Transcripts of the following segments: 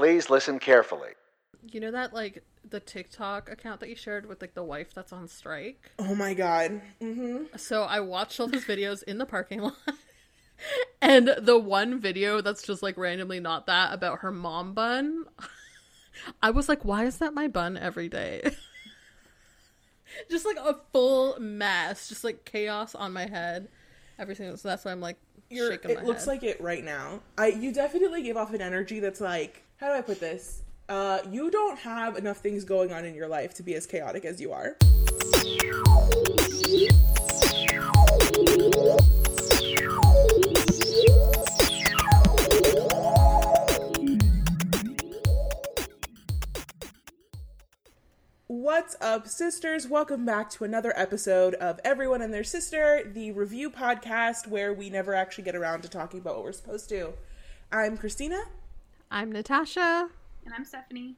Please listen carefully. You know that like the TikTok account that you shared with like the wife that's on strike? Oh my god. hmm So I watched all those videos in the parking lot. And the one video that's just like randomly not that about her mom bun. I was like, why is that my bun every day? just like a full mess, just like chaos on my head. Everything. So that's why I'm like You're, shaking it looks head. like it right now. I you definitely give off an energy that's like, how do I put this? Uh, you don't have enough things going on in your life to be as chaotic as you are. What's up, sisters? Welcome back to another episode of Everyone and Their Sister, the review podcast where we never actually get around to talking about what we're supposed to. I'm Christina, I'm Natasha. And I'm Stephanie.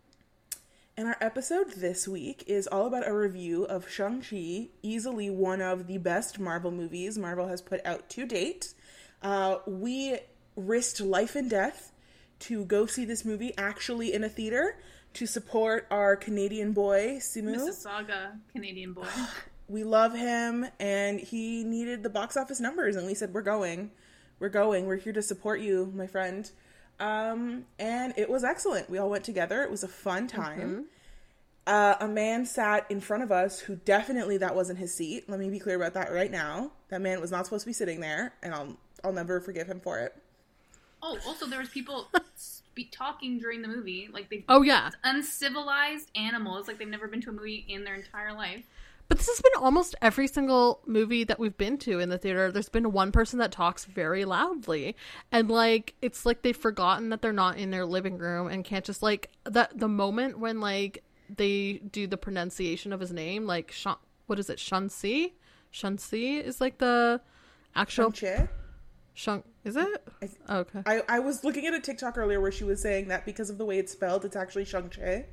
and our episode this week is all about a review of Shang-Chi, easily one of the best Marvel movies Marvel has put out to date. Uh, we risked life and death to go see this movie actually in a theater to support our Canadian boy, Simu. Mississauga Canadian boy. we love him and he needed the box office numbers and we said we're going we're going we're here to support you my friend um, and it was excellent. We all went together. It was a fun time. Uh, a man sat in front of us who definitely that wasn't his seat. Let me be clear about that right now. That man was not supposed to be sitting there and i'll i'll never forgive him for it. Oh, also there was people spe- talking during the movie, like they Oh yeah. uncivilized animals, like they've never been to a movie in their entire life. But this has been almost every single movie that we've been to in the theater. There's been one person that talks very loudly. And like it's like they've forgotten that they're not in their living room and can't just like that the moment when like they do the pronunciation of his name, like Shan what is it, Shanxi? Shanxi is like the actual Shang-Chi. Shang is it? Oh, okay. I, I was looking at a tiktok earlier where she was saying that because of the way it's spelled it's actually shang-chi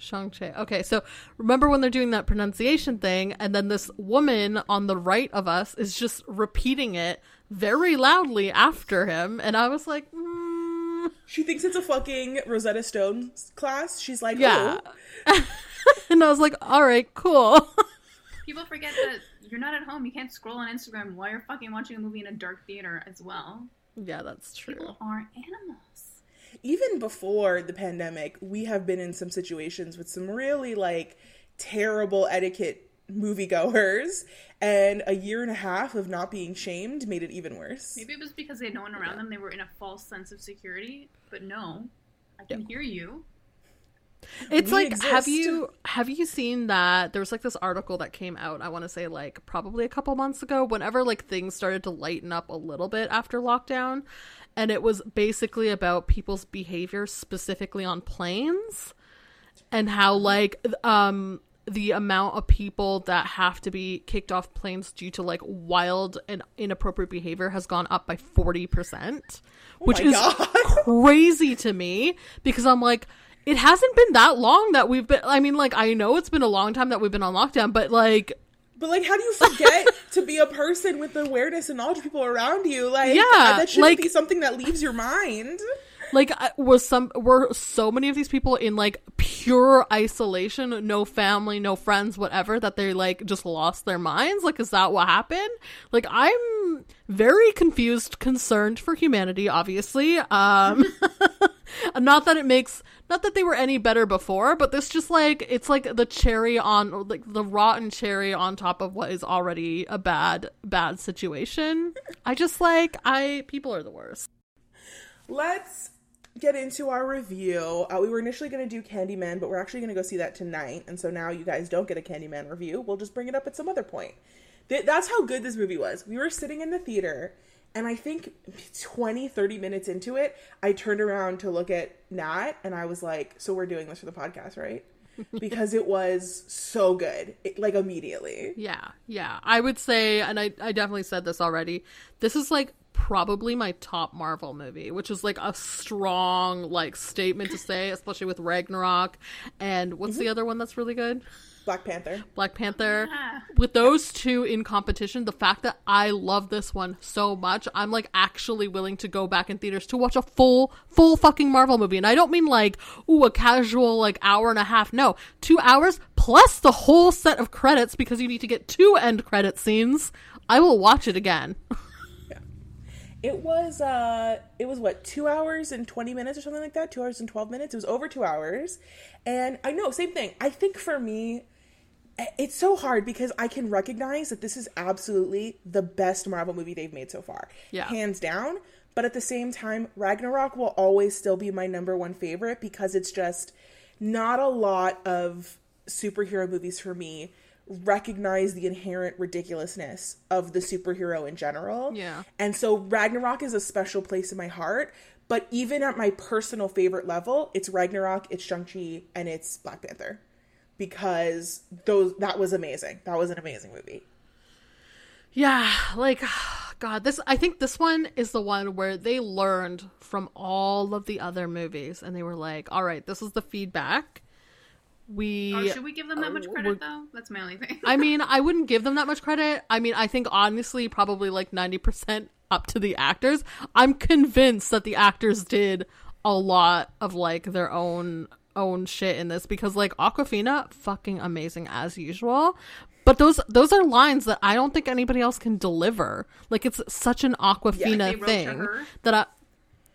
Shang-Chi. Okay, so remember when they're doing that pronunciation thing, and then this woman on the right of us is just repeating it very loudly after him, and I was like, mm, she thinks it's a fucking rosetta stone class she's like yeah. oh and I was like, all right, cool. People forget that you're not at home. You can't scroll on Instagram while you're fucking watching a movie in a dark theater as well. yeah, that's true. People are animals. Even before the pandemic, we have been in some situations with some really like terrible etiquette moviegoers, and a year and a half of not being shamed made it even worse. Maybe it was because they had no one around them. They were in a false sense of security. But no, I can hear you. It's We like have you have you seen that there was like this article that came out I want to say like probably a couple months ago whenever like things started to lighten up a little bit after lockdown and it was basically about people's behavior specifically on planes and how like um the amount of people that have to be kicked off planes due to like wild and inappropriate behavior has gone up by 40% which Oh my is God. crazy to me because I'm like, it hasn't been that long that we've been. I mean, like, I know it's been a long time that we've been on lockdown, but like, But like, how do you forget to be a person with awareness and knowledge of people around you? Like, Yeah, that shouldn't like- be something that leaves your mind. like was some were so many of these people in like pure isolation, no family, no friends, whatever, that they like just lost their minds. Like, is that what happened? Like, I'm very confused, concerned for humanity. Obviously, um, not that it makes not that they were any better before, but this just like it's like the cherry on like the rotten cherry on top of what is already a bad bad situation. I just like I people are the worst. Let's get into our review. Uh, we were initially going to do Candyman, but we're actually going to go see that tonight. And so now you guys don't get a Candyman review. We'll just bring it up at some other point. Th- that's how good this movie was. We were sitting in the theater, and I think 20, 30 minutes into it, I turned around to look at Nat, and I was like, So we're doing this for the podcast, right? because it was so good, it, like immediately. Yeah, yeah. I would say, and I, I definitely said this already, this is like probably my top Marvel movie, which is like a strong like statement to say, especially with Ragnarok. And what's the mm-hmm. other one that's really good? Black Panther. Black Panther. Yeah. With those two in competition, the fact that I love this one so much, I'm like actually willing to go back in theaters to watch a full, full fucking Marvel movie. And I don't mean like, ooh, a casual like hour and a half. No, two hours plus the whole set of credits because you need to get two end credit scenes. I will watch it again. It was uh it was what, two hours and twenty minutes or something like that? Two hours and twelve minutes. It was over two hours. And I know, same thing. I think for me, it's so hard because I can recognize that this is absolutely the best Marvel movie they've made so far. Yeah. Hands down. But at the same time, Ragnarok will always still be my number one favorite because it's just not a lot of superhero movies for me recognize the inherent ridiculousness of the superhero in general. Yeah. And so Ragnarok is a special place in my heart. But even at my personal favorite level, it's Ragnarok, it's Shang-Chi, and it's Black Panther. Because those that was amazing. That was an amazing movie. Yeah, like God, this I think this one is the one where they learned from all of the other movies and they were like, "All right, this is the feedback." We Oh, should we give them that much credit though? That's my only thing. I mean, I wouldn't give them that much credit. I mean, I think honestly probably like 90% up to the actors. I'm convinced that the actors did a lot of like their own own shit in this because like Awkwafina fucking amazing as usual. But those those are lines that I don't think anybody else can deliver. Like it's such an Awkwafina wrote thing that I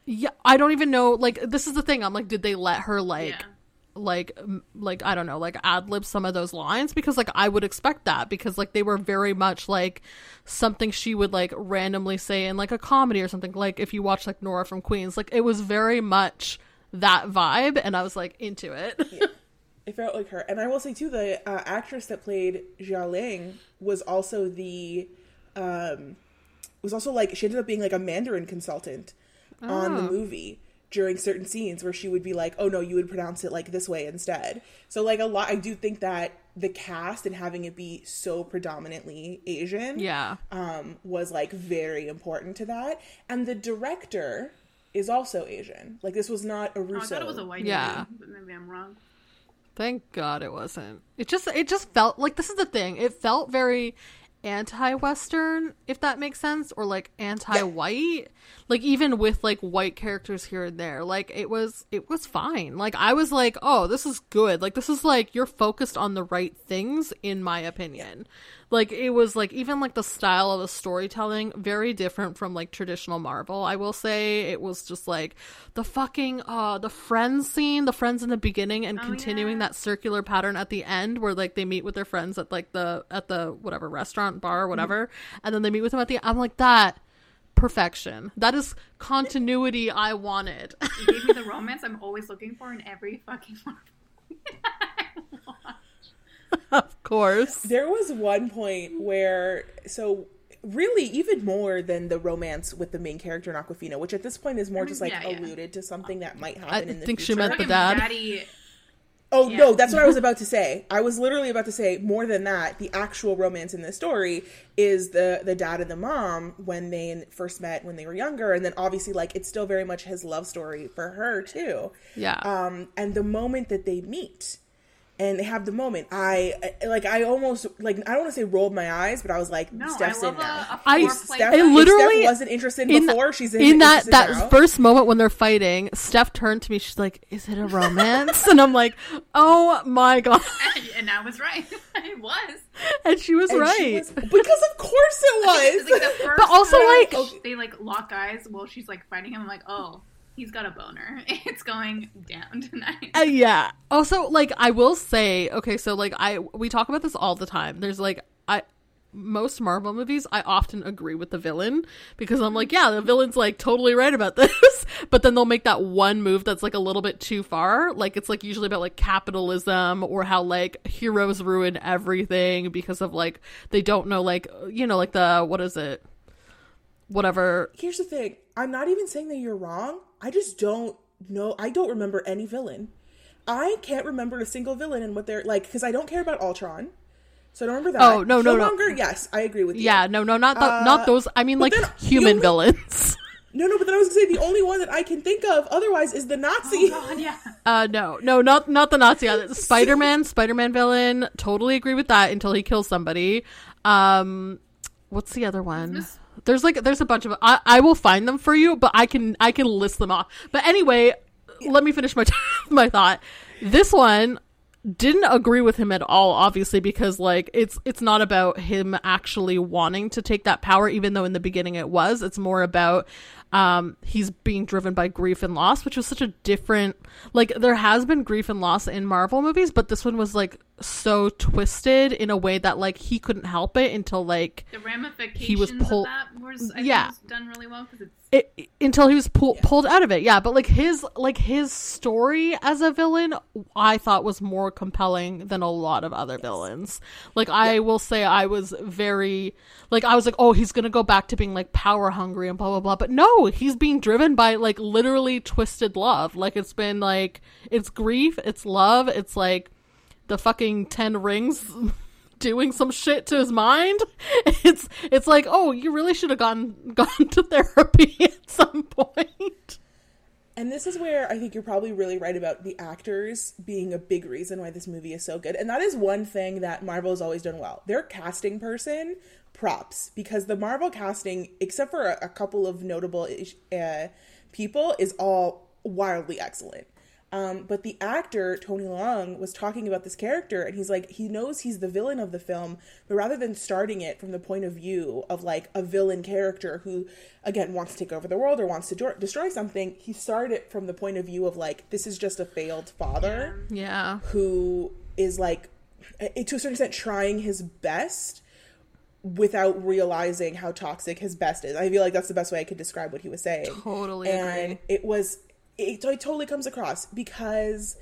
yeah, I don't even know like this is the thing. I'm like did they let her like yeah. Like like I don't know, like ad lib some of those lines because like I would expect that because like they were very much like something she would like randomly say in like a comedy or something. Like if you watch like Nora from Queens, like it was very much that vibe, and I was like into it. It felt like her. And I will say too, the uh, actress that played Jiang Li was also the um was also like she ended up being like a Mandarin consultant on the Oh. movie during certain scenes where she would be like, "Oh no, you would pronounce it like this way instead." So like a lot I do think that the cast and having it be so predominantly Asian yeah, um was like very important to that. And the director is also Asian. Like this was not a Oh, Russo. I thought it was a white Yeah. movie, but maybe I'm wrong. thank God it wasn't. It just it just felt like this is the thing. It felt very anti-western if that makes sense or like anti-white? Like even with like white characters here and there like it was it was fine. Like i was like oh this is good. Like this is like you're focused on the right things in my opinion like it was like even like the style of the storytelling very different from like traditional marvel i will say it was just like the fucking uh the friends scene the friends in the beginning and Oh, continuing yeah. that circular pattern at the end where like they meet with their friends at like the at the whatever restaurant bar or whatever and then they meet with them at the i'm like that perfection that is continuity i wanted You gave me the romance I'm always looking for in every fucking Marvel. of course There was one point where, so really, even more than the romance with the main character in Awkwafina, which at this point is more I just like yeah, yeah. alluded to something that might happen I in the think she meant the dad. Daddy, Oh Yeah. no, that's what I was about to say. I was literally about to say more than that. The actual romance in this story is the the dad and the mom when they first met when they were younger, and then obviously like it's still very much his love story for her too. yeah Um, and the moment that they meet and they have the moment, I I- like I almost like I don't want to say rolled my eyes, but I was like, no, Steph's I in love a, now. a I- foreplay. Steph, I if literally- Steph wasn't interested in before. she's in, in that that now. first moment when they're fighting steph turned to me she's like is it a romance and i'm like oh my god and I was right. it was. and she was And right she was- because of course it It's was. like the first But also, time like- Okay. they like lock eyes while she's like fighting him. I'm like, oh, he's got a boner. It's going down tonight. Uh, yeah. Also, like I will say, okay, so like I we talk about this all the time. There's like I most Marvel movies, I often agree with the villain because I'm like, yeah, the villain's like totally right about this, but then they'll make that one move that's like a little bit too far. Like it's like usually about like capitalism or how like heroes ruin everything because of like they don't know like you know like the what is it, whatever Here's the thing. I'm not even saying that you're wrong. I just don't know. I don't remember any villain. I can't remember a single villain and what they're like because I don't care about Ultron. So I don't remember that. Oh, no, no, no. Killmonger, yes, I agree with you. Yeah, no, no, not the, Uh, not those. I mean, like then human only- villains. No, no, but then I was gonna say the only one that I can think of otherwise is the Nazi. Oh god, yeah. Uh, no, no, not not the Nazi. Spider Man, Spider Man villain. Totally agree with that until he kills somebody. Um, what's the other one? There's like there's a bunch of. I I will find them for you, but I can I can list them off. But anyway, let me finish my my thought. This one didn't agree with him at all obviously because like it's it's not about him actually wanting to take that power even though in the beginning it was it's more about um he's being driven by grief and loss which was such a different like there has been grief and loss in marvel movies but this one was like so twisted in a way that like he couldn't help it until like The ramifications pulled- of that was I Yeah. was done really well because it's it, until he was pull, pulled out of it. Yeah but like his like his story as a villain i thought was more compelling than a lot of other villains. Like i will say i was very like i was like oh he's gonna go back to being like power hungry and blah blah blah. But no he's being driven by like literally twisted love. Like it's been like it's grief it's love it's like the fucking 10 rings doing some shit to his mind it's it's like oh you really should have gone gone to therapy at some point. And this is where I think you're probably really right about the actors being a big reason why this movie is so good. And that is one thing that Marvel has always done well. Their casting person, props, because the Marvel casting, except for a, a couple of notable uh, people, is all wildly excellent. Um, but the actor Tony Leung was talking about this character, and he's like, he knows he's the villain of the film, but rather than starting it from the point of view of like a villain character who, again, wants to take over the world or wants to do- destroy something, he started it from the point of view of like, this is just a failed father yeah who is like, to a certain extent, trying his best without realizing how toxic his best is. I feel like that's the best way I could describe what he was saying Totally and agree. it was it, it totally comes across because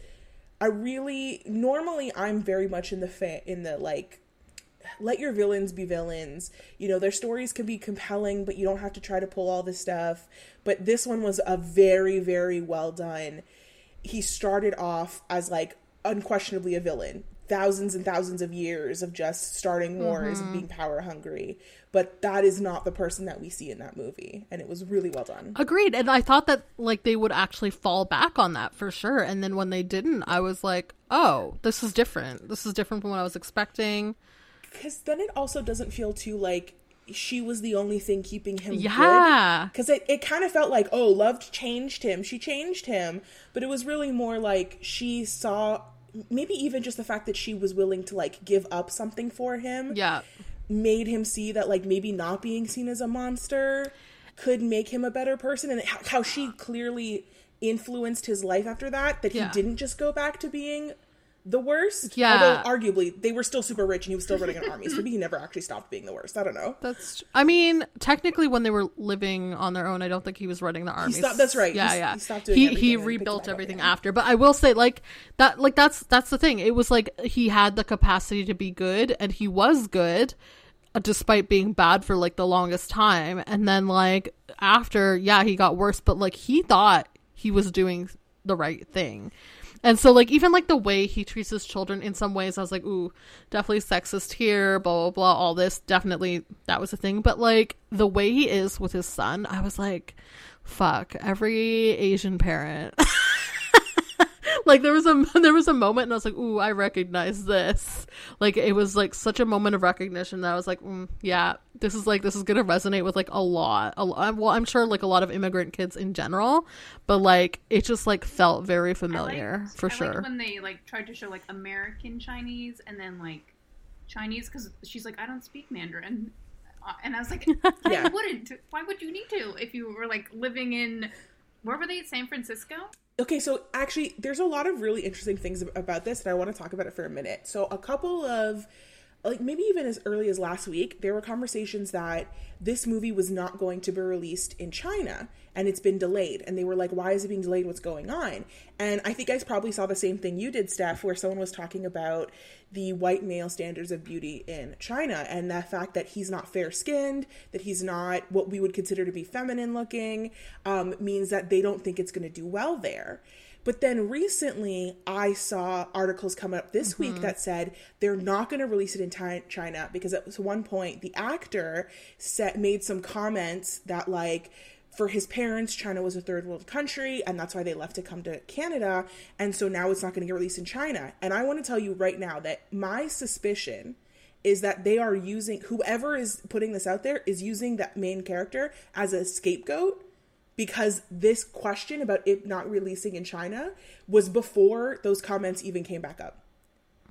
I really normally I'm very much in the fa- in the like let your villains be villains. You know, their stories can be compelling, but you don't have to try to pull all this stuff. But this one was a very very well done. He started off as like unquestionably a villain. Thousands and thousands of years of just starting wars and mm-hmm. being power hungry. But that is not the person that we see in that movie. And it was really well done. agreed and i thought that like they would actually fall back on that for sure and then when they didn't i was like oh this is different this is different from what i was expecting because then it also doesn't feel too like she was the only thing keeping him Yeah. because it, it kind of felt like oh love changed him she changed him but it was really more like she saw maybe even just the fact that she was willing to like give up something for him yeah made him see that like maybe not being seen as a monster could make him a better person and how, how she clearly influenced his life after that that Yeah. he didn't just go back to being the worst Yeah. although arguably they were still super rich and he was still running an army so maybe he never actually stopped being the worst i don't know That's. I mean, technically, when they were living on their own, I don't think he was running the army. stopped- that's right. Yeah, He yeah. he stopped doing he everything he rebuilt back up everything after. But I will say, like that, like that's that's the thing. It was like he had the capacity to be good, and he was good, uh, despite being bad for like the longest time. And then like after, yeah, he got worse. But like he thought he was doing the right thing. And so, like, even like the way he treats his children in some ways, I was like, ooh, definitely sexist here, blah, blah, blah, all this. Definitely that was a thing. But like, the way he is with his son, I was like, fuck, every Asian parent. like there was a there was a moment and I was like, "Ooh, I recognize this." Like it was like such a moment of recognition that I was like, mm, "Yeah, this is like this is gonna resonate with like a lot." A lot. Well, I'm sure like a lot of immigrant kids in general, but like it just like felt very familiar liked- for I sure. when they like tried to show like American Chinese and then like Chinese because she's like I don't speak Mandarin, Uh, and I was like Yeah. I wouldn't. Why would you need to if you were like living in where were they? San Francisco. Okay, so actually, there's a lot of really interesting things about this, and I want to talk about it for a minute. So, a couple of, like, maybe even as early as last week, there were conversations that this movie was not going to be released in China, and it's been delayed. And they were like, why is it being delayed? What's going on? And I think I probably saw the same thing you did, Steph, where someone was talking about the white male standards of beauty in China and the fact that he's not fair skinned, that he's not what we would consider to be feminine looking, um, means that they don't think it's going to do well there. But then recently, I saw articles come up this week mm-hmm. that said they're not going to release it in China because at one point the actor set, made some comments that like for his parents, China was a third world country, and that's why they left to come to Canada. And so now it's not going to get released in China. And I want to tell you right now that my suspicion is that they are using whoever is putting this out there is using that main character as a scapegoat because this question about it not releasing in China was before those comments even came back up.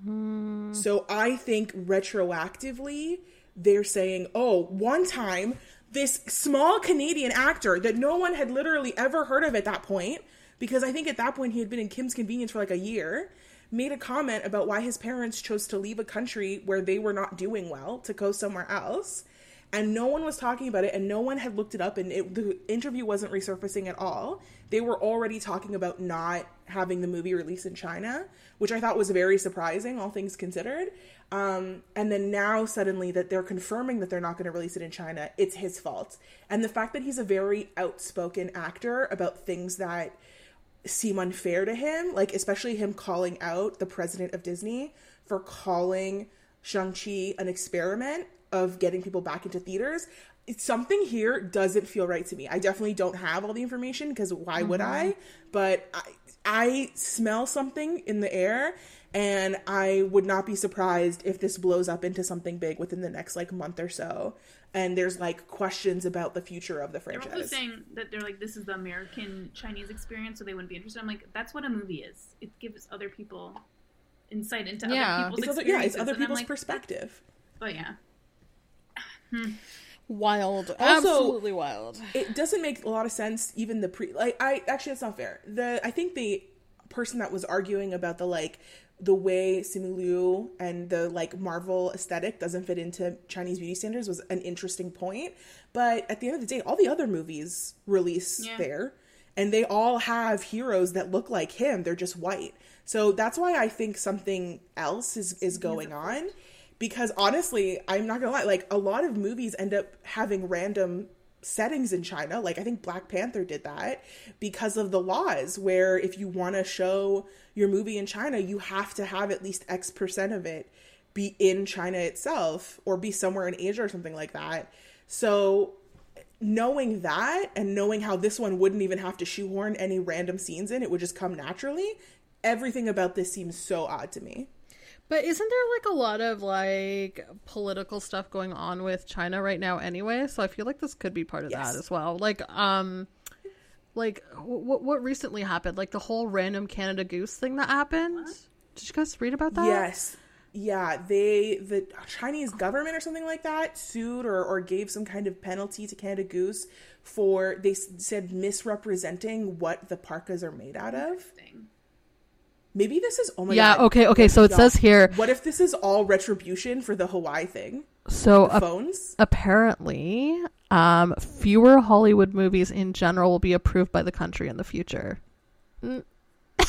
Hmm. So I think retroactively they're saying, "Oh, one time this small Canadian actor that no one had literally ever heard of at that point because I think at that point he had been in Kim's Convenience for like a year." Made a comment about why his parents chose to leave a country where they were not doing well to go somewhere else and no one was talking about it and no one had looked it up and it, the interview wasn't resurfacing at all. They were already talking about not having the movie released in china which i thought was very surprising all things considered. Um, and then now suddenly that they're confirming that they're not going to release it in china it's his fault. And the fact that he's a very outspoken actor about things that seem unfair to him, like especially him calling out the president of Disney for calling Shang-Chi an experiment of getting people back into theaters. It's something here doesn't feel right to me. I definitely don't have all the information because why would mm-hmm. I? But I, I smell something in the air and I would not be surprised if this blows up into something big within the next like month or so. And there's like questions about the future of the franchise They're also saying that they're like, this is the American Chinese experience, so they wouldn't be interested. I'm like, that's what a movie is. It gives other people insight into Yeah. other people's It's other, yeah, it's other and people's like, perspective. But yeah, Wild. Um, also- Absolutely wild. it doesn't make a lot of sense even the pre like i actually that's not fair the i think the person that was arguing about the like the way Simu Liu and the like Marvel aesthetic doesn't fit into Chinese beauty standards was an interesting point. But at the end of the day, all the other movies release Yeah. there and they all have heroes that look like him. They're just white. So that's why I think something else is, is going on. Because honestly, I'm not gonna lie, like a lot of movies end up having random settings in China. Like I think Black Panther did that because of the laws where if you want to show your movie in China, you have to have at least X percent of it be in China itself or be somewhere in Asia or something like that. So knowing that and knowing how this one wouldn't even have to shoehorn any random scenes in, it would just come naturally. Everything about this seems so odd to me. But isn't there like a lot of like political stuff going on with China right now anyway? So I feel like this could be part of Yes. that as well. Like um like what what recently happened? Like the whole random Canada Goose thing that happened? Did you guys read about that? Yes. Yeah, they the Chinese government or something like that sued or, or gave some kind of penalty to Canada Goose for they said misrepresenting what the parkas are made out of. thing. Maybe this is oh my Yeah, god. okay, okay, so it Yeah. says here What if this is all retribution for the Huawei thing? so a- phones? apparently um fewer Hollywood movies in general will be approved by the country in the future. Mm.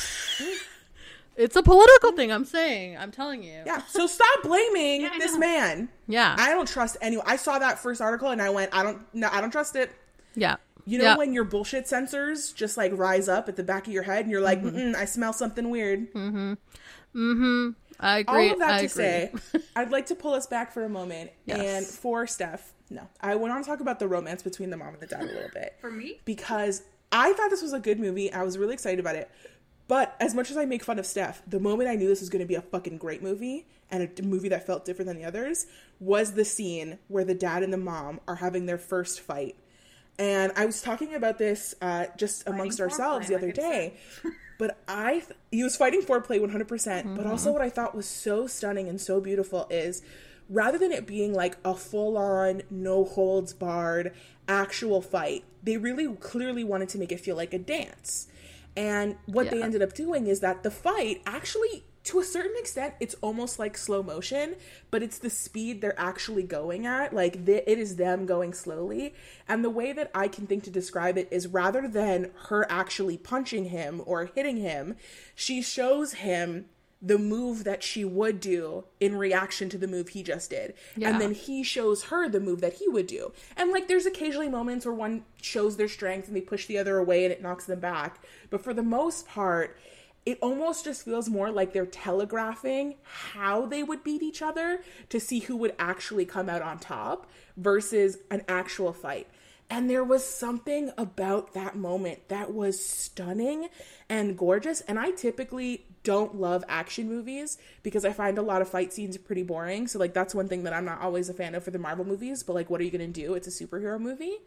it's a political thing, I'm saying. I'm telling you. Yeah. So stop blaming Yeah, this man. Yeah. I don't trust anyone. I saw that first article and I went, I don't no, I don't trust it. yeah. You know Yeah. when your bullshit sensors just like rise up at the back of your head and you're like, Mm-hmm. Mm-mm, I smell something weird. Mm-hmm. Mm-hmm. I agree. All of that I to agree. say, I'd like to pull us back for a moment. Yes. And for Steph, no, I want to talk about the romance between the mom and the dad a little bit For me, because I thought this was a good movie. I was really excited about it. But as much as I make fun of Steph, the moment I knew this was going to be a fucking great movie and a movie that felt different than the others was the scene where the dad and the mom are having their first fight. And I was talking about this uh, just amongst foreplay, ourselves the other it day. But I, th- he was fighting foreplay 100%. percent Mm-hmm. But also, what I thought was so stunning and so beautiful is rather than it being like a full on, no holds barred actual fight, they really clearly wanted to make it feel like a dance. And what they ended up doing is that the fight actually, to a certain extent, it's almost like slow motion, but it's the speed they're actually going at. Like th- it is them going slowly. And the way that I can think to describe it is rather than her actually punching him or hitting him, she shows him the move that she would do in reaction to the move he just did. Yeah. And then he shows her the move that he would do. And like there's occasionally moments where one shows their strength and they push the other away and it knocks them back. But for the most part, it almost just feels more like they're telegraphing how they would beat each other to see who would actually come out on top versus an actual fight. And there was something about that moment that was stunning and gorgeous. And I typically don't love action movies because I find a lot of fight scenes pretty boring. So, like, that's one thing that I'm not always a fan of for the Marvel movies. But, like, what are you going to do? It's a superhero movie.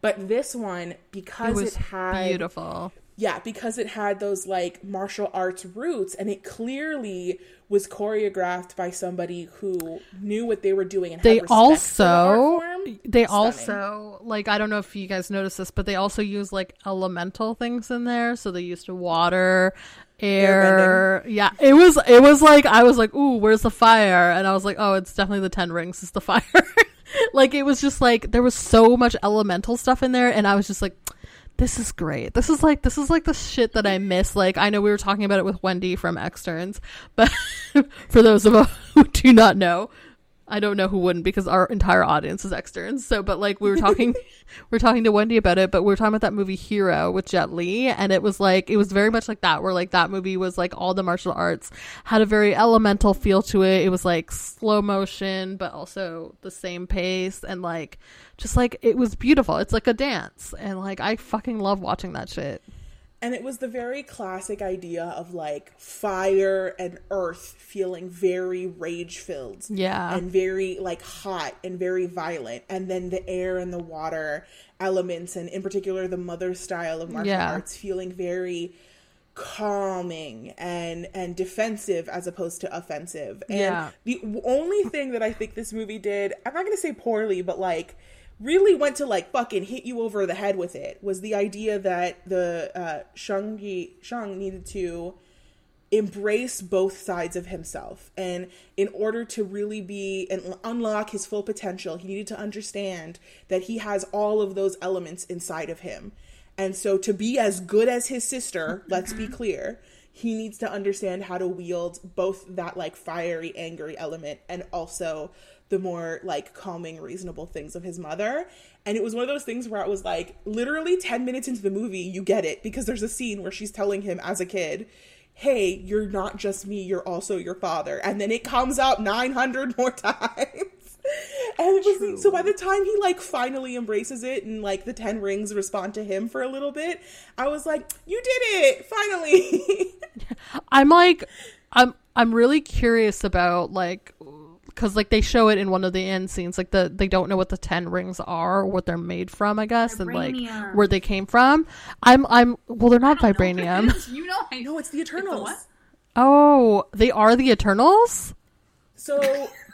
But this one, because it, was had beautiful. Yeah, because it had those like martial arts roots and it clearly was choreographed by somebody who knew what they were doing and They respect the also they Stunning. also like I don't know if you guys noticed this, but they also use like elemental things in there. So they used water, air. Yeah, it was it was like I was like, ooh, where's the fire? And I was like, oh, it's definitely the Ten Rings. It's the fire. like it was just like there was so much elemental stuff in there, and I was just like. This is great. This is like this is like the shit that I miss. Like I know we were talking about it with Wendy from Externs, but for those of us who do not know, I don't know who wouldn't because our entire audience is externs. So, but like we were talking, we are talking to Wendy about it, but we are talking about that movie Hero with Jet Li, and it was like it was very much like that, where like that movie was like all the martial arts had a very elemental feel to it. It was like slow motion, but also the same pace, and like just like it was beautiful. It's like a dance, and like I fucking love watching that shit. And it was the very classic idea of like fire and earth feeling very rage filled. Yeah. And very like hot and very violent. And then the air and the water elements, and in particular the mother style of martial Yeah. arts, feeling very calming and and defensive as opposed to offensive. And Yeah. the only thing that I think this movie did, I'm not gonna say poorly, but like really went to like fucking hit you over the head with it was the idea that the uh Shang Yi Shang needed to embrace both sides of himself. And in order to really be and unlock his full potential he needed to understand that he has all of those elements inside of him. And so to be as good as his sister let's be clear he needs to understand how to wield both that like fiery angry element and also the more like calming reasonable things of his mother and it was one of those things where i was like literally 10 minutes into the movie you get it because there's a scene where she's telling him as a kid hey, you're not just me, you're also your father. And then it comes out 900 more times. And it was so by the time he like finally embraces it and like the 10 rings respond to him for a little bit, I was like, you did it, finally. I'm like, I'm I'm really curious about like, because like they show it in one of the end scenes, like the they don't know what the ten rings are, or what they're made from, I guess, and like where they came from. I'm I'm well, they're not I don't know vibranium. You know, I know it's the Eternals. what? Oh, they are the Eternals. So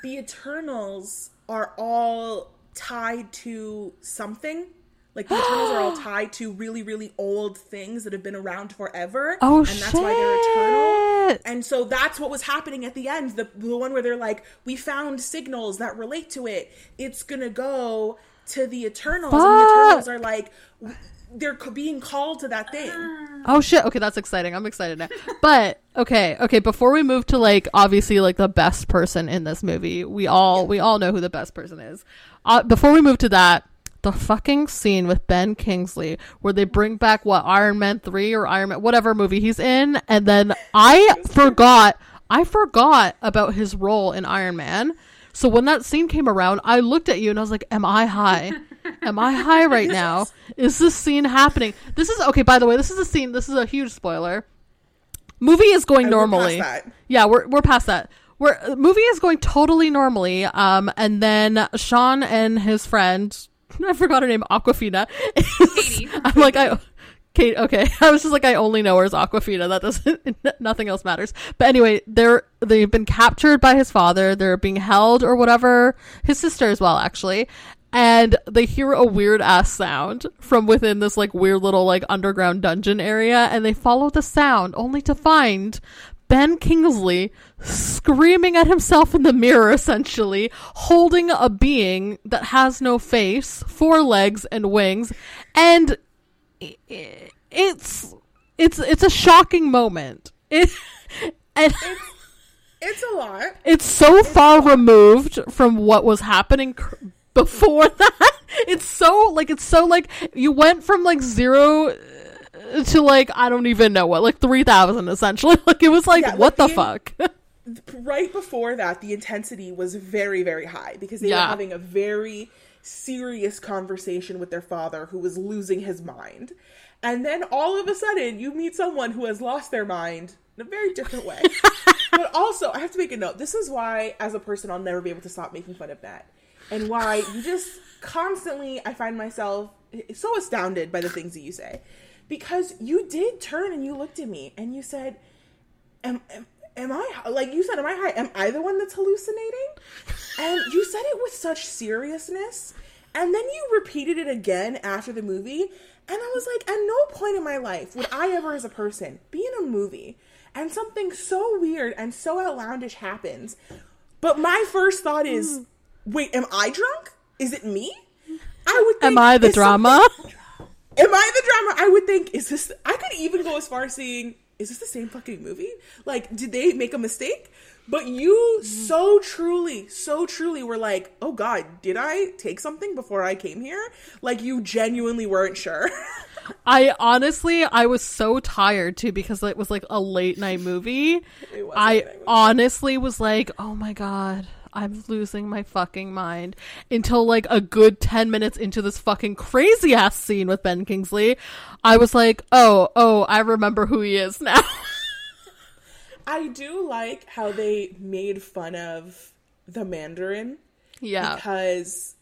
the Eternals are all tied to something. Like the Eternals are all tied to really, really old things that have been around forever. Oh and that's why they're eternal. Shit. And so that's what was happening at the end. The the one where they're like, we found signals that relate to it. It's gonna go to the Eternals, and the Eternals are like, they're being called to that thing. Oh shit. Okay, that's exciting. I'm excited now. But okay, okay, before we move to like obviously like the best person in this movie, we all we all know who the best person is. Uh, before we move to that, the fucking scene with Ben Kingsley where they bring back what Iron Man 3 or Iron Man whatever movie he's in and then I forgot I forgot about his role in Iron Man. So when that scene came around, I looked at you and I was like, "Am I high? Am I high right now? Is this scene happening? This is okay. By the way, this is a scene. This is a huge spoiler. Movie is going And past normally. Yeah, we're we're past that. We're movie is going totally normally. Um, and then Shaun and his friend, I forgot her name, Awkwafina. Katy. I'm like I. Kate, okay. I was just like, I only know her as Awkwafina. That doesn't, nothing else matters. But anyway, they're, they've been captured by his father. They're being held or whatever. His sister as well, actually. And they hear a weird ass sound from within this like weird little like underground dungeon area. And they follow the sound only to find Ben Kingsley screaming at himself in the mirror, essentially, holding a being that has no face, four legs and wings. And it's it's it's a shocking moment. It, and it's a lot. it's so far removed from what was happening cr- before that. It's so like it's so like you went from like zero to like I don't even know what like three thousand essentially. Like it was like Yeah, what like the the- fuck. right before that, the intensity was very, very high because they Yeah. were having a very serious conversation with their father who was losing his mind. And then all of a sudden, you meet someone who has lost their mind in a very different way. but also, I have to make a note. This is why, as a person, I'll never be able to stop making fun of Matt. And why you just constantly, I find myself so astounded by the things that you say. Because you did turn and you looked at me and you said, am, am, am I like you said am I high am I the one that's hallucinating? And you said it with such seriousness. And then you repeated it again after the movie. And I was like at no point in my life would I ever as a person be in a movie and something so weird and so outlandish happens. But my first thought is mm. wait am I drunk? Is it me? I would Am I the drama? Am I the drama? I would think, is this. I could even go as far as saying, is this the same fucking movie? Like, did they make a mistake? But you so truly, so truly were like, oh God, did I take something before I came here? Like, you genuinely weren't sure. I honestly, I was so tired too because it was like a late night movie. It was a I night movie. honestly was like, oh my god, I'm losing my fucking mind until like a good 10 minutes into this fucking crazy ass scene with Ben Kingsley. I was like, oh, oh, I remember who he is now. I do like how they made fun of the Mandarin yeah. because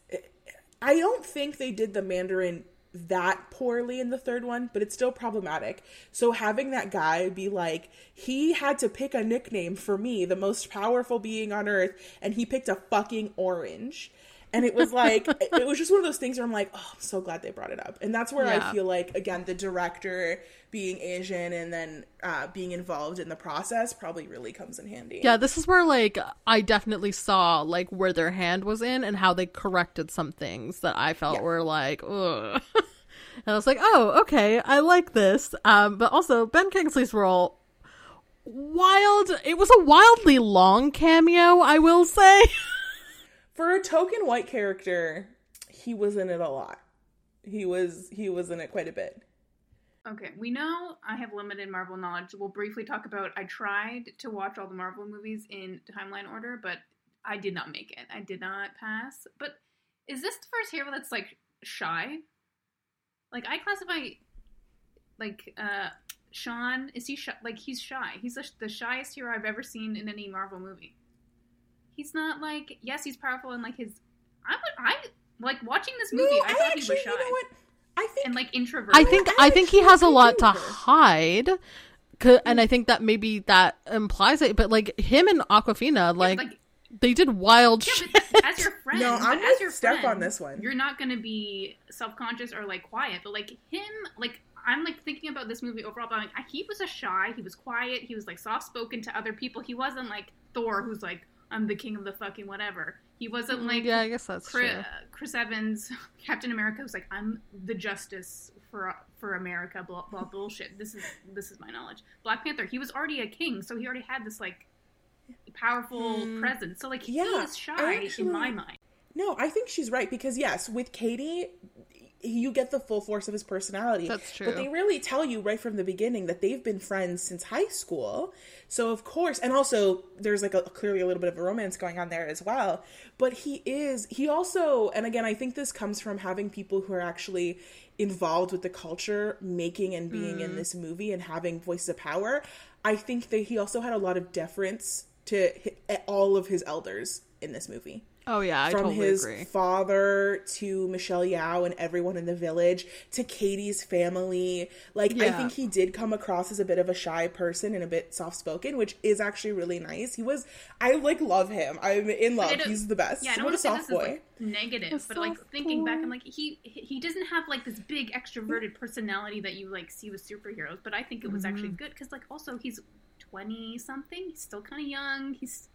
I don't think they did the Mandarin that poorly in the third one, but it's still problematic. So having that guy be like, he had to pick a nickname for me, the most powerful being on earth, and he picked a fucking orange. And it was like, it was just one of those things where I'm like, oh, I'm so glad they brought it up. And that's where Yeah. I feel like, again, the director being Asian and then uh, being involved in the process probably really comes in handy. Yeah, this is where like I definitely saw like where their hand was in and how they corrected some things that I felt Yeah. were like, ugh. and I was like, oh, okay, I like this. Um, but also Ben Kingsley's role, wild. It was a wildly long cameo, I will say. For a token white character, he was in it a lot. He was he was in it quite a bit. Okay, we know I have limited Marvel knowledge. We'll briefly talk about. I tried to watch all the Marvel movies in timeline order, but I did not make it. I did not pass. But is this the first hero that's like shy? Like I classify, like uh Shaun. Is he shy? Like he's shy. He's the, the shyest hero I've ever seen in any Marvel movie. He's not like yes, he's powerful and like his. I would I like watching this movie. I, thought he was shy you know what? I think and like introverted. I think I I think he has a lot to agree with her. hide. 'Cause- And I think that maybe that implies it, but like him and Awkwafina, like, like they did wild Yeah, shit. but as your friend, No, I'm but with as your Steph friend, on this one. You're not gonna be self conscious or like quiet, but like him, like I'm like thinking about this movie overall. But I'm like, he was a shy, he was quiet, he was like soft spoken to other people. He wasn't like Thor, who's like I'm the king of the fucking whatever. He wasn't like Mm, yeah, I guess that's Chris, true. Chris Evans, Captain America, was like I'm the justice for for America. Blah, blah bullshit. This is this is my knowledge. Black Panther, he was already a king, so he already had this like powerful Hmm. presence. So like he Yeah, is shy I in my mind. no, I think she's right because yes, with Katy, you get the full force of his personality. That's true. But they really tell you right from the beginning that they've been friends since high school. So of course, and also there's like a clearly a little bit of a romance going on there as well. But he is he also, and again, I think this comes from having people who are actually involved with the culture, making and being Mm. in this movie and having voices of power. I think that he also had a lot of deference to all of his elders in this movie Oh yeah, I from totally his agree. father to Michelle Yeoh and everyone in the village to Katy's family. Like I think he did come across as a bit of a shy person and a bit soft spoken, which is actually really nice. He was I like love him. I'm in love. He's the best. Yeah, I don't what a soft this is boy. like negative, A but like soft thinking back. I'm like he he doesn't have like this big extroverted personality that you like see with superheroes. But I think it was actually Mm-hmm. good because like also he's twenty something. He's still kind of young. He's kind of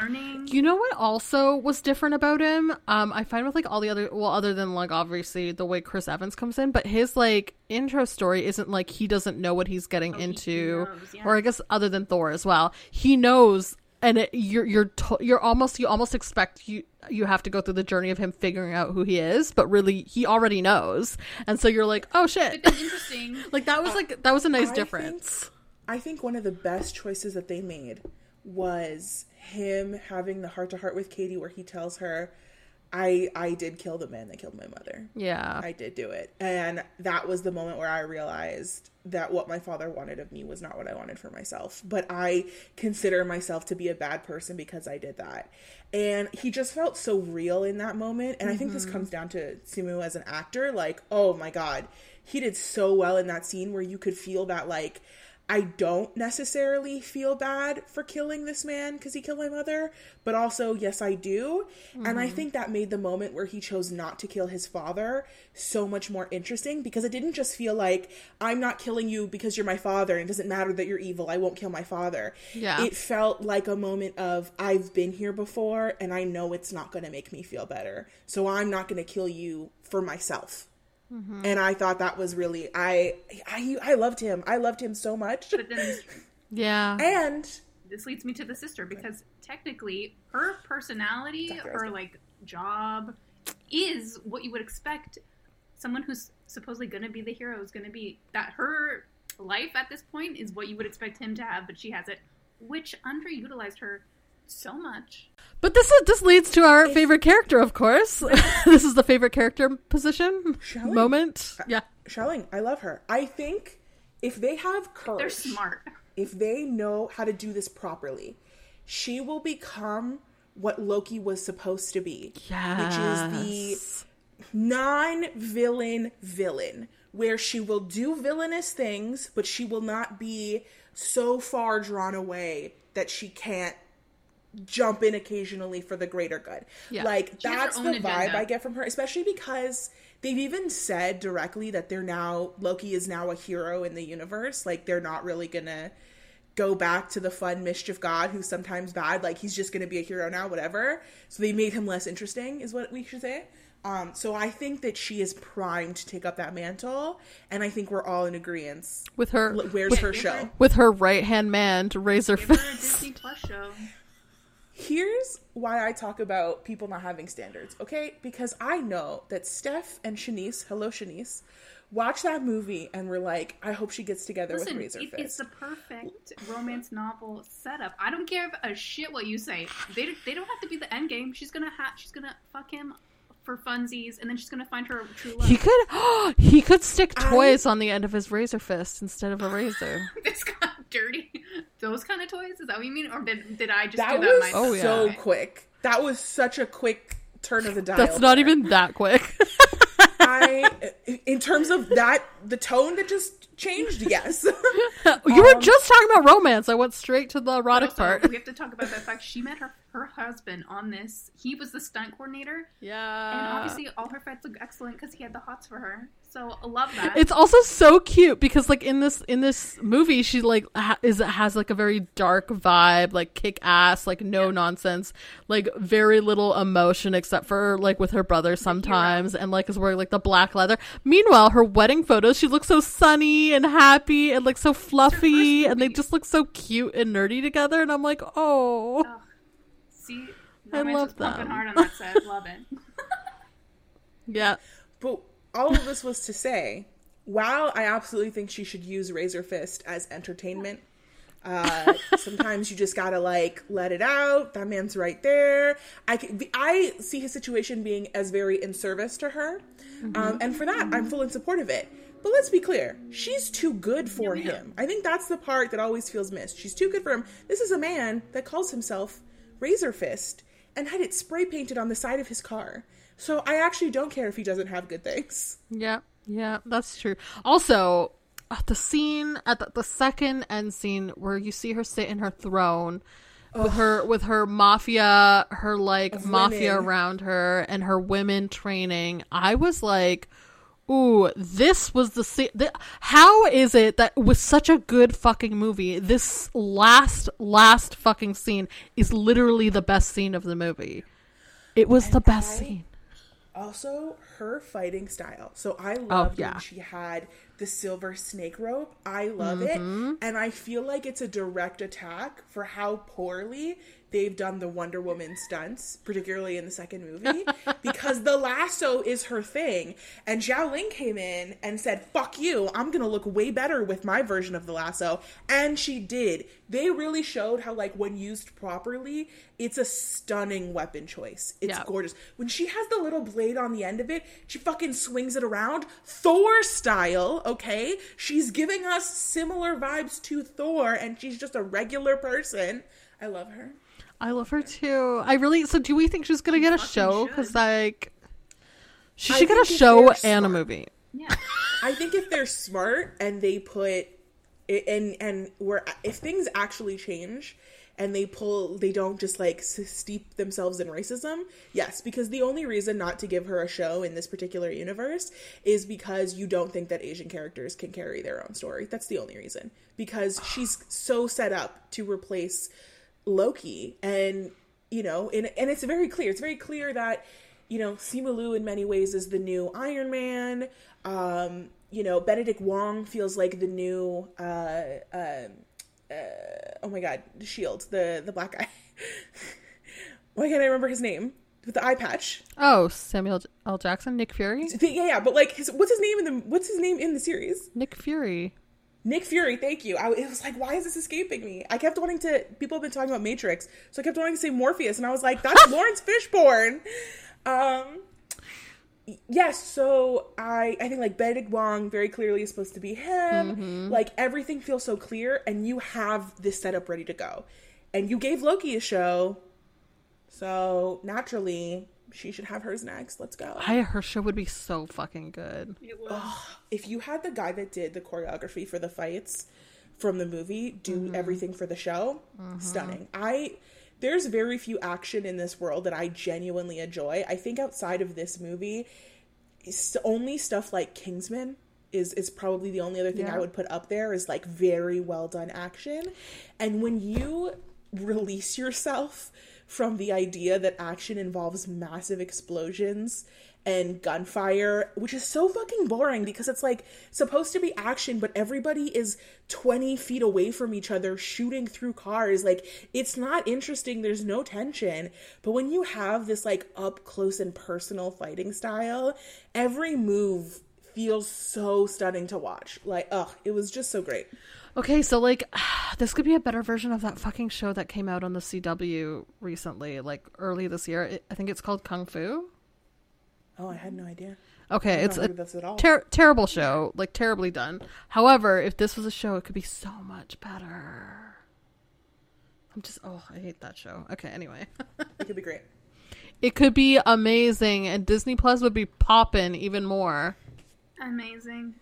learning. You know what also was different about him? Um, I find with like all the other, well, other than like obviously the way Chris Evans comes in, but his like intro story isn't like he doesn't know what he's getting Oh, he- he into, knows, yeah. or I guess other than Thor as well, he knows and it, you're you're to- you're almost you almost expect you you have to go through the journey of him figuring out who he is, but really he already knows, and so you're like, oh shit, interesting. like that was like that was a nice I difference. I think one of the best choices that they made was him having the heart to heart with Katy where he tells her, I I did kill the man that killed my mother. Yeah, I did do it. And that was the moment where I realized that what my father wanted of me was not what I wanted for myself. But I consider myself to be a bad person because I did that. And he just felt so real in that moment. And I think this mm-hmm. comes down to Simu as an actor. Like, oh my God, he did so well in that scene where you could feel that, like, I don't necessarily feel bad for killing this man because he killed my mother, but also, yes, I do. And I mm-hmm. think that made the moment where he chose not to kill his father so much more interesting because it didn't just feel like, I'm not killing you because you're my father and it doesn't matter that you're evil. I won't kill my father. Yeah. It felt like a moment of, I've been here before and I know it's not going to make me feel better. So I'm not going to kill you for myself. Mm-hmm. And I thought that was really I I I loved him. I loved him so much. But then yeah, And this leads me to the sister because technically her personality, Dr. her like job, is what you would expect someone who's supposedly going to be the hero is going to be. That her life at this point is what you would expect him to have, but she has it, which underutilized her so much. but this is this leads to our favorite character, of course. this is the favorite character position Shall we? moment. Uh, yeah, Xialing, I love her. I think if they have courage, They're smart. if they know how to do this properly, she will become what Loki was supposed to be, which is the non-villain villain where she will do villainous things but she will not be so far drawn away that she can't jump in occasionally for the greater good Yeah. like She that's the own vibe agenda. i get from her especially because they've even said directly that they're now loki is now a hero in the universe like they're not really gonna go back to the fun mischief god who's sometimes bad like he's just gonna be a hero now whatever so they made him less interesting is what we should say um, so I think that she is primed to take up that mantle, and I think we're all in agreement. with her Where's her show? with her right hand man to raise her Give her a fist. Disney Plus show. Here's why I talk about people not having standards, okay? Because I know that Steph and Shanice, hello Shanice, watch that movie and we're like, I hope she gets together Listen, with Razor it, Fist. it's the perfect romance novel setup. I don't care a shit what you say. They, they don't have to be the end game. She's gonna ha- she's gonna fuck him for funsies, and then she's gonna find her true love. He could he could stick I- toys on the end of his razor fist instead of a razor. this got dirty. Those kind of toys? Is that what you mean, or did, did I just that do that was myself? Oh, yeah. so Okay. quick. That was such a quick turn of the dial. That's not there. even that quick. I, in terms of that, the tone that just changed, yes. you were um, just talking about romance. I went straight to the erotic also, part. we have to talk about the fact she met her her husband on this. He was the stunt coordinator, Yeah. and obviously all her fights look excellent because he had the hots for her. So I love that. It's also so cute because like in this in this movie she like ha- is has like a very dark vibe, like kick ass, like no nonsense, like very little emotion except for like with her brother sometimes and like is wearing like the black leather. Meanwhile, her wedding photos, she looks so sunny and happy and like so fluffy and they just look so cute and nerdy together and I'm like, "Oh." Ugh. See, I romance love was pumping hard on that set. Love it. Yeah. But all of this was to say, while I absolutely think she should use Razor Fist as entertainment, uh, sometimes you just gotta like let it out. That man's right there. I can, I see his situation being as very in service to her, um, and for that, I'm full in support of it. But let's be clear, she's too good for him. I think that's the part that always feels missed. She's too good for him. This is a man that calls himself Razor Fist and had it spray painted on the side of his car. So I actually don't care if he doesn't have good things. Yeah, yeah, that's true. Also, the scene at the, the second end scene where you see her sit in her throne with her with her mafia, her like Of mafia women. around her, and her women training. I was like. Ooh, this was the scene. How is it that with such a good fucking movie, this last last fucking scene is literally the best scene of the movie? It was the best I- scene. Also, her fighting style. So I oh, loved Oh, yeah. when she had the silver snake rope. I love it. Mm-hmm. And I feel like it's a direct attack for how poorly they've done the Wonder Woman stunts, particularly in the second movie, because the lasso is her thing. And Xialing came in and said, Fuck you, I'm gonna look way better with my version of the lasso. And she did. They really showed how, like, when used properly, it's a stunning weapon choice. It's Yeah. gorgeous. When she has the little blade on the end of it, she fucking swings it around Thor style, okay? She's giving us similar vibes to Thor, and she's just a regular person. I love her. I love her too. I really. So, do we think she's gonna get a show? Because like, she I should get a show they're and a movie. Yeah. I think if they're smart and they put and and where if things actually change and they pull they don't just like steep themselves in racism. Yes because the only reason not to give her a show in this particular universe is because you don't think that asian characters can carry their own story. That's the only reason. Because she's so set up to replace loki and you know and, and it's very clear. It's very clear that you know simu liu in many ways is the new iron man. Um you know benedict wong feels like the new uh um oh my god, Shield, the the black guy. Why can't I remember his name? With the eye patch. Oh, Samuel L. Jackson, Nick Fury, Yeah, yeah, but like, his, what's his name in the what's his name in the series? Nick Fury. Nick Fury. Thank you. I it was like, why is this escaping me? I kept wanting to. People have been talking about Matrix, so I kept wanting to say Morpheus, and I was like, that's Laurence Fishburne. Um. Yes, so I I think like Benedict Wong very clearly is supposed to be him. Mm-hmm. Like everything feels so clear, and you have this setup ready to go, and you gave Loki a show, so naturally she should have hers next. Let's go. I her show would be so fucking good. It was. if you had the guy that did the choreography for the fights from the movie do mm-hmm. everything for the show, mm-hmm. stunning. I there's very few action in this world that I genuinely enjoy. I think outside of this movie, it's only stuff like Kingsman is is probably the only other thing Yeah. I would put up there is like very well done action. And when you release yourself from the idea that action involves massive explosions and gunfire, which is so fucking boring because it's like supposed to be action, but everybody is 20 feet away from each other shooting through cars. Like, it's not interesting. There's no tension. But when you have this like up close and personal fighting style, every move feels so stunning to watch. Like, ugh, it was just so great. Okay, so like this could be a better version of that fucking show that came out on the CW recently, like early this year. I think it's called Kung Fu. Oh, I had no idea. Okay, it's don't a know this at all. ter- terrible show, like terribly done. However, if this was a show, it could be so much better. I'm just oh, I hate that show. Okay, anyway. it could be great. it could be amazing and Disney Plus would be popping even more. Amazing.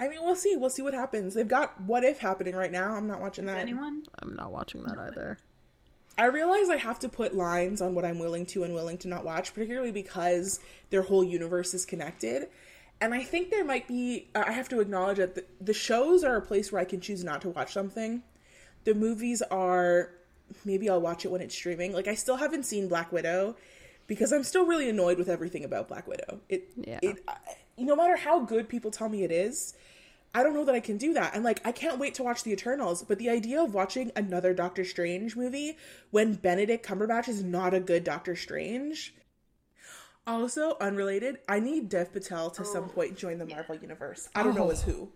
I mean, we'll see. We'll see what happens. They've got What If happening right now. I'm not watching that. Anyone? I'm not watching that either. I realize I have to put lines on what I'm willing to and willing to not watch, particularly because their whole universe is connected. And I think there might be, I have to acknowledge that the, the shows are a place where I can choose not to watch something. The movies are, maybe I'll watch it when it's streaming. Like, I still haven't seen Black Widow because I'm still really annoyed with everything about Black Widow. It, Yeah. it, I, no matter how good people tell me it is, I don't know that I can do that. And like, I can't wait to watch the Eternals. But the idea of watching another Doctor Strange movie when Benedict Cumberbatch is not a good Doctor Strange. Also, unrelated, I need Dev Patel to some oh, point join the Marvel universe. I don't know as who.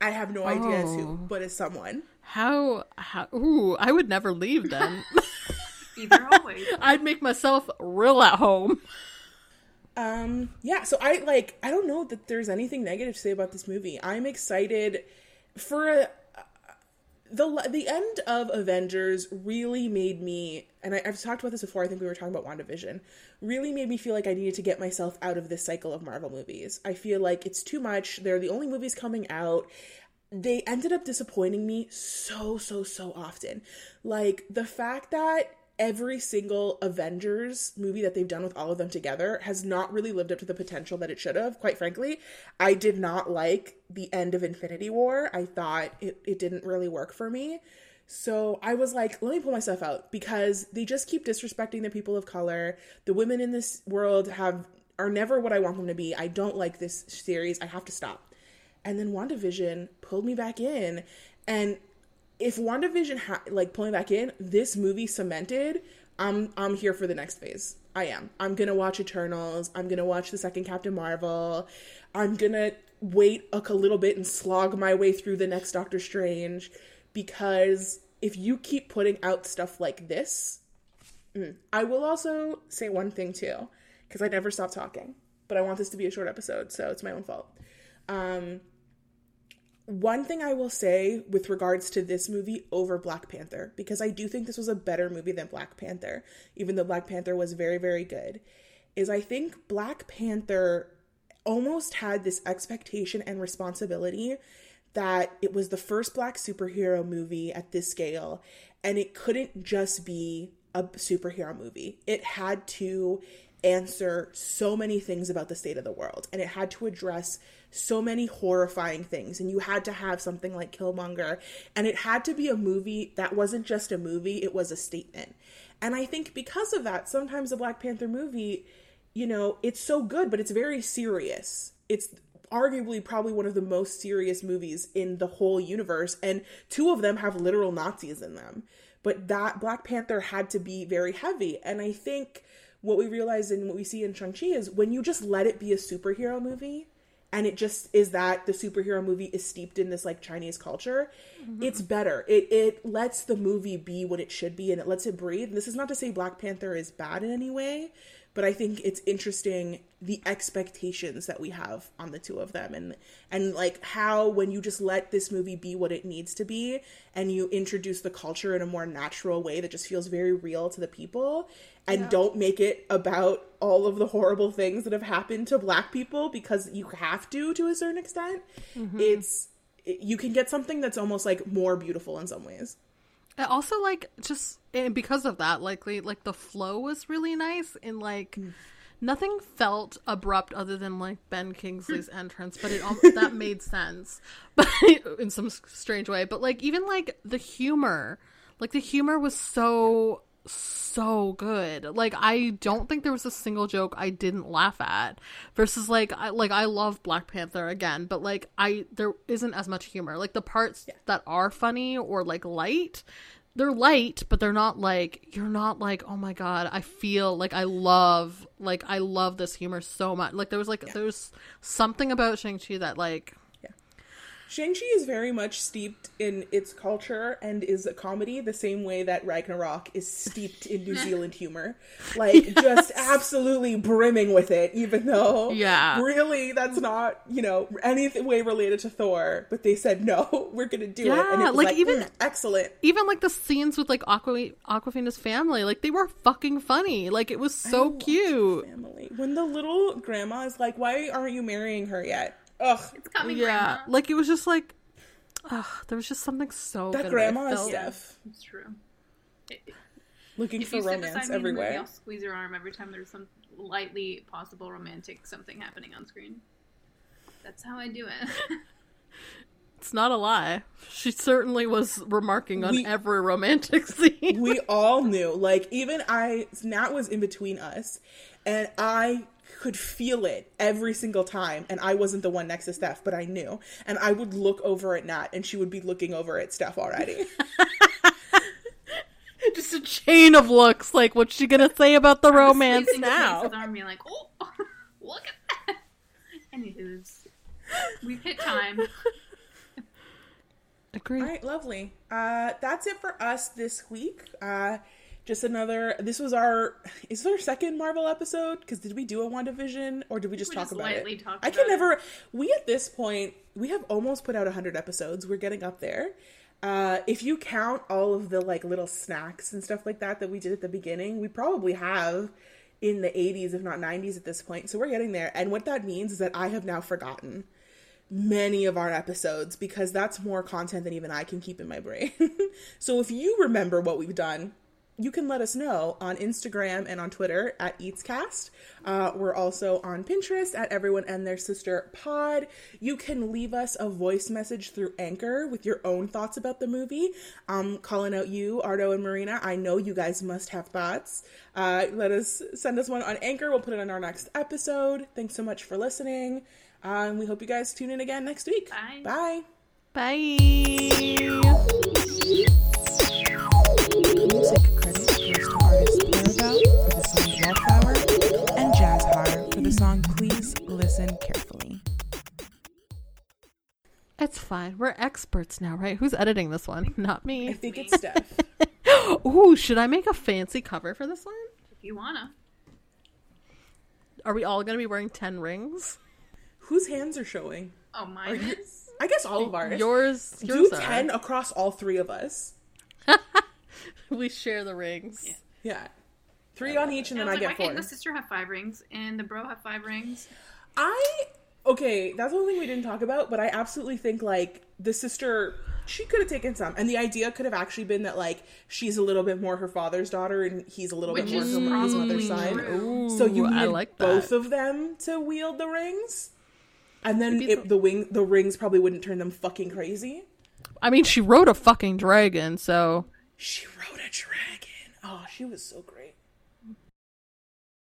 I have no idea as who, Oh. but as someone. How how ooh, I would never leave then. Either always. I'd make myself real at home. Um, yeah, so I like I don't know that there's anything negative to say about this movie. I'm excited for a, the the end of Avengers really made me and I, I've talked about this before, I think we were talking about WandaVision, really made me feel like I needed to get myself out of this cycle of Marvel movies. I feel like it's too much. They're the only movies coming out. They ended up disappointing me so, so, so often. Like the fact that every single Avengers movie that they've done with all of them together has not really lived up to the potential that it should have, quite frankly. I did not like the end of Infinity War. I thought it, it didn't really work for me. So I was like, let me pull myself out because they just keep disrespecting the people of color. The women in this world have are never what I want them to be. I don't like this series. I have to stop. and then WandaVision pulled me back in. And if WandaVision ha- like pulling back in, this movie cemented. I'm I'm here for the next phase. I am. I'm gonna watch Eternals. I'm gonna watch the second Captain Marvel. I'm gonna wait a little bit and slog my way through the next Doctor Strange because if you keep putting out stuff like this, mm, I will also say one thing too because I never stop talking, but I want this to be a short episode, so it's my own fault. Um, one thing I will say with regards to this movie over Black Panther, because I do think this was a better movie than Black Panther, even though Black Panther was very, very good, is I think Black Panther almost had this expectation and responsibility that it was the first black superhero movie at this scale, and it couldn't just be a superhero movie. It had to answer so many things about the state of the world and it had to address so many horrifying things and you had to have something like Killmonger. And it had to be a movie that wasn't just a movie it was a statement. And I think because of that sometimes a Black Panther movie you know it's so good but it's very serious. It's arguably probably one of the most serious movies in the whole universe and two of them have literal Nazis in them. But that Black Panther had to be very heavy. And I think what we realize and what we see in Shang-Chi is when you just let it be a superhero movie and it just is that the superhero movie is steeped in this like Chinese culture, mm-hmm. it's better. It it lets the movie be what it should be and it lets it breathe. This is not to say Black Panther is bad in any way, but I think it's interesting the expectations that we have on the two of them and and like how when you just let this movie be what it needs to be and you introduce the culture in a more natural way that just feels very real to the people and yeah. don't make it about all of the horrible things that have happened to black people because you have to to a certain extent mm-hmm. it's it, you can get something that's almost like more beautiful in some ways also like just and because of that, like like the flow was really nice and like mm. nothing felt abrupt other than like Ben Kingsley's entrance, but it all that made sense, but in some strange way. But like even like the humor, like the humor was so so good. Like I don't think there was a single joke I didn't laugh at. Versus like I like I love Black Panther again, but like I there isn't as much humor. Like the parts yeah. that are funny or like light, they're light, but they're not like you're not like, "Oh my god, I feel like I love like I love this humor so much." Like there was like yeah. there's something about Shang-Chi that like Shang-Chi is very much steeped in its culture and is a comedy the same way that Ragnarok is steeped in New Zealand humor. Like yes. just absolutely brimming with it, even though yeah. really that's not, you know, any way related to Thor, but they said no, we're gonna do yeah, it. And it was like, like even mm, excellent. Even like the scenes with like Aqua Awkwafina's family, like they were fucking funny. Like it was so cute. Family. When the little grandma is like, Why aren't you marrying her yet? Ugh. It's coming, yeah. Grandma. Like it was just like, ugh, there was just something so that grandma is Steph. It's true. Looking if for romance everywhere. Movie, I'll squeeze her arm every time there's some lightly possible romantic something happening on screen. That's how I do it. It's not a lie. She certainly was remarking on we, every romantic scene. we all knew. Like, even I, Nat was in between us, and I could feel it every single time. And I wasn't the one next to Steph, but I knew. And I would look over at Nat, and she would be looking over at Steph already. Just a chain of looks. Like, what's she gonna say about the romance now? Arm, being like, oh, look at that. Anywho's, we've hit time. Agree. All right, lovely. Uh, that's it for us this week. Uh, just another this was our is our second marvel episode? Because did we do a wandavision or did we just we talk just about it? i can never we at this point we have almost put out 100 episodes. We're getting up there. Uh, if you count all of the like little snacks and stuff like that that we did at the beginning we probably have in the 80s if not 90s at this point. So we're getting there. And what that means is that i have now forgotten many of our episodes because that's more content than even i can keep in my brain. So if you remember what we've done you can let us know on Instagram and on Twitter at EatsCast. Uh, we're also on Pinterest at Everyone and Their Sister Pod. You can leave us a voice message through Anchor with your own thoughts about the movie. Um, calling out you, Ardo and Marina. I know you guys must have thoughts. Uh, let us send us one on Anchor. We'll put it on our next episode. Thanks so much for listening. Uh, and we hope you guys tune in again next week. Bye. Bye. Bye. Listen Carefully. It's fine. We're experts now, right? Who's editing this one? Not me. I think it's Steph. Ooh, should I make a fancy cover for this one? If you wanna. Are we all gonna be wearing ten rings? Whose hands are showing? Oh, mine you- I guess all of ours. Yours. Do Yours are. ten across all three of us. We share the rings. Yeah. Yeah. Three on each, and Yeah, then I was like, get why four. can't the sister have five rings and the bro have five rings? I okay, that's one thing we didn't talk about, but I absolutely think like the sister she could have taken some, and the idea could have actually been that like she's a little bit more her father's daughter, and he's a little Which bit more her, his mother's side. true. So you need I like both of them to wield the rings, and then Maybe it, the wing the rings probably wouldn't turn them fucking crazy. I mean, she rode a fucking dragon, so She rode a dragon. Oh, she was so great.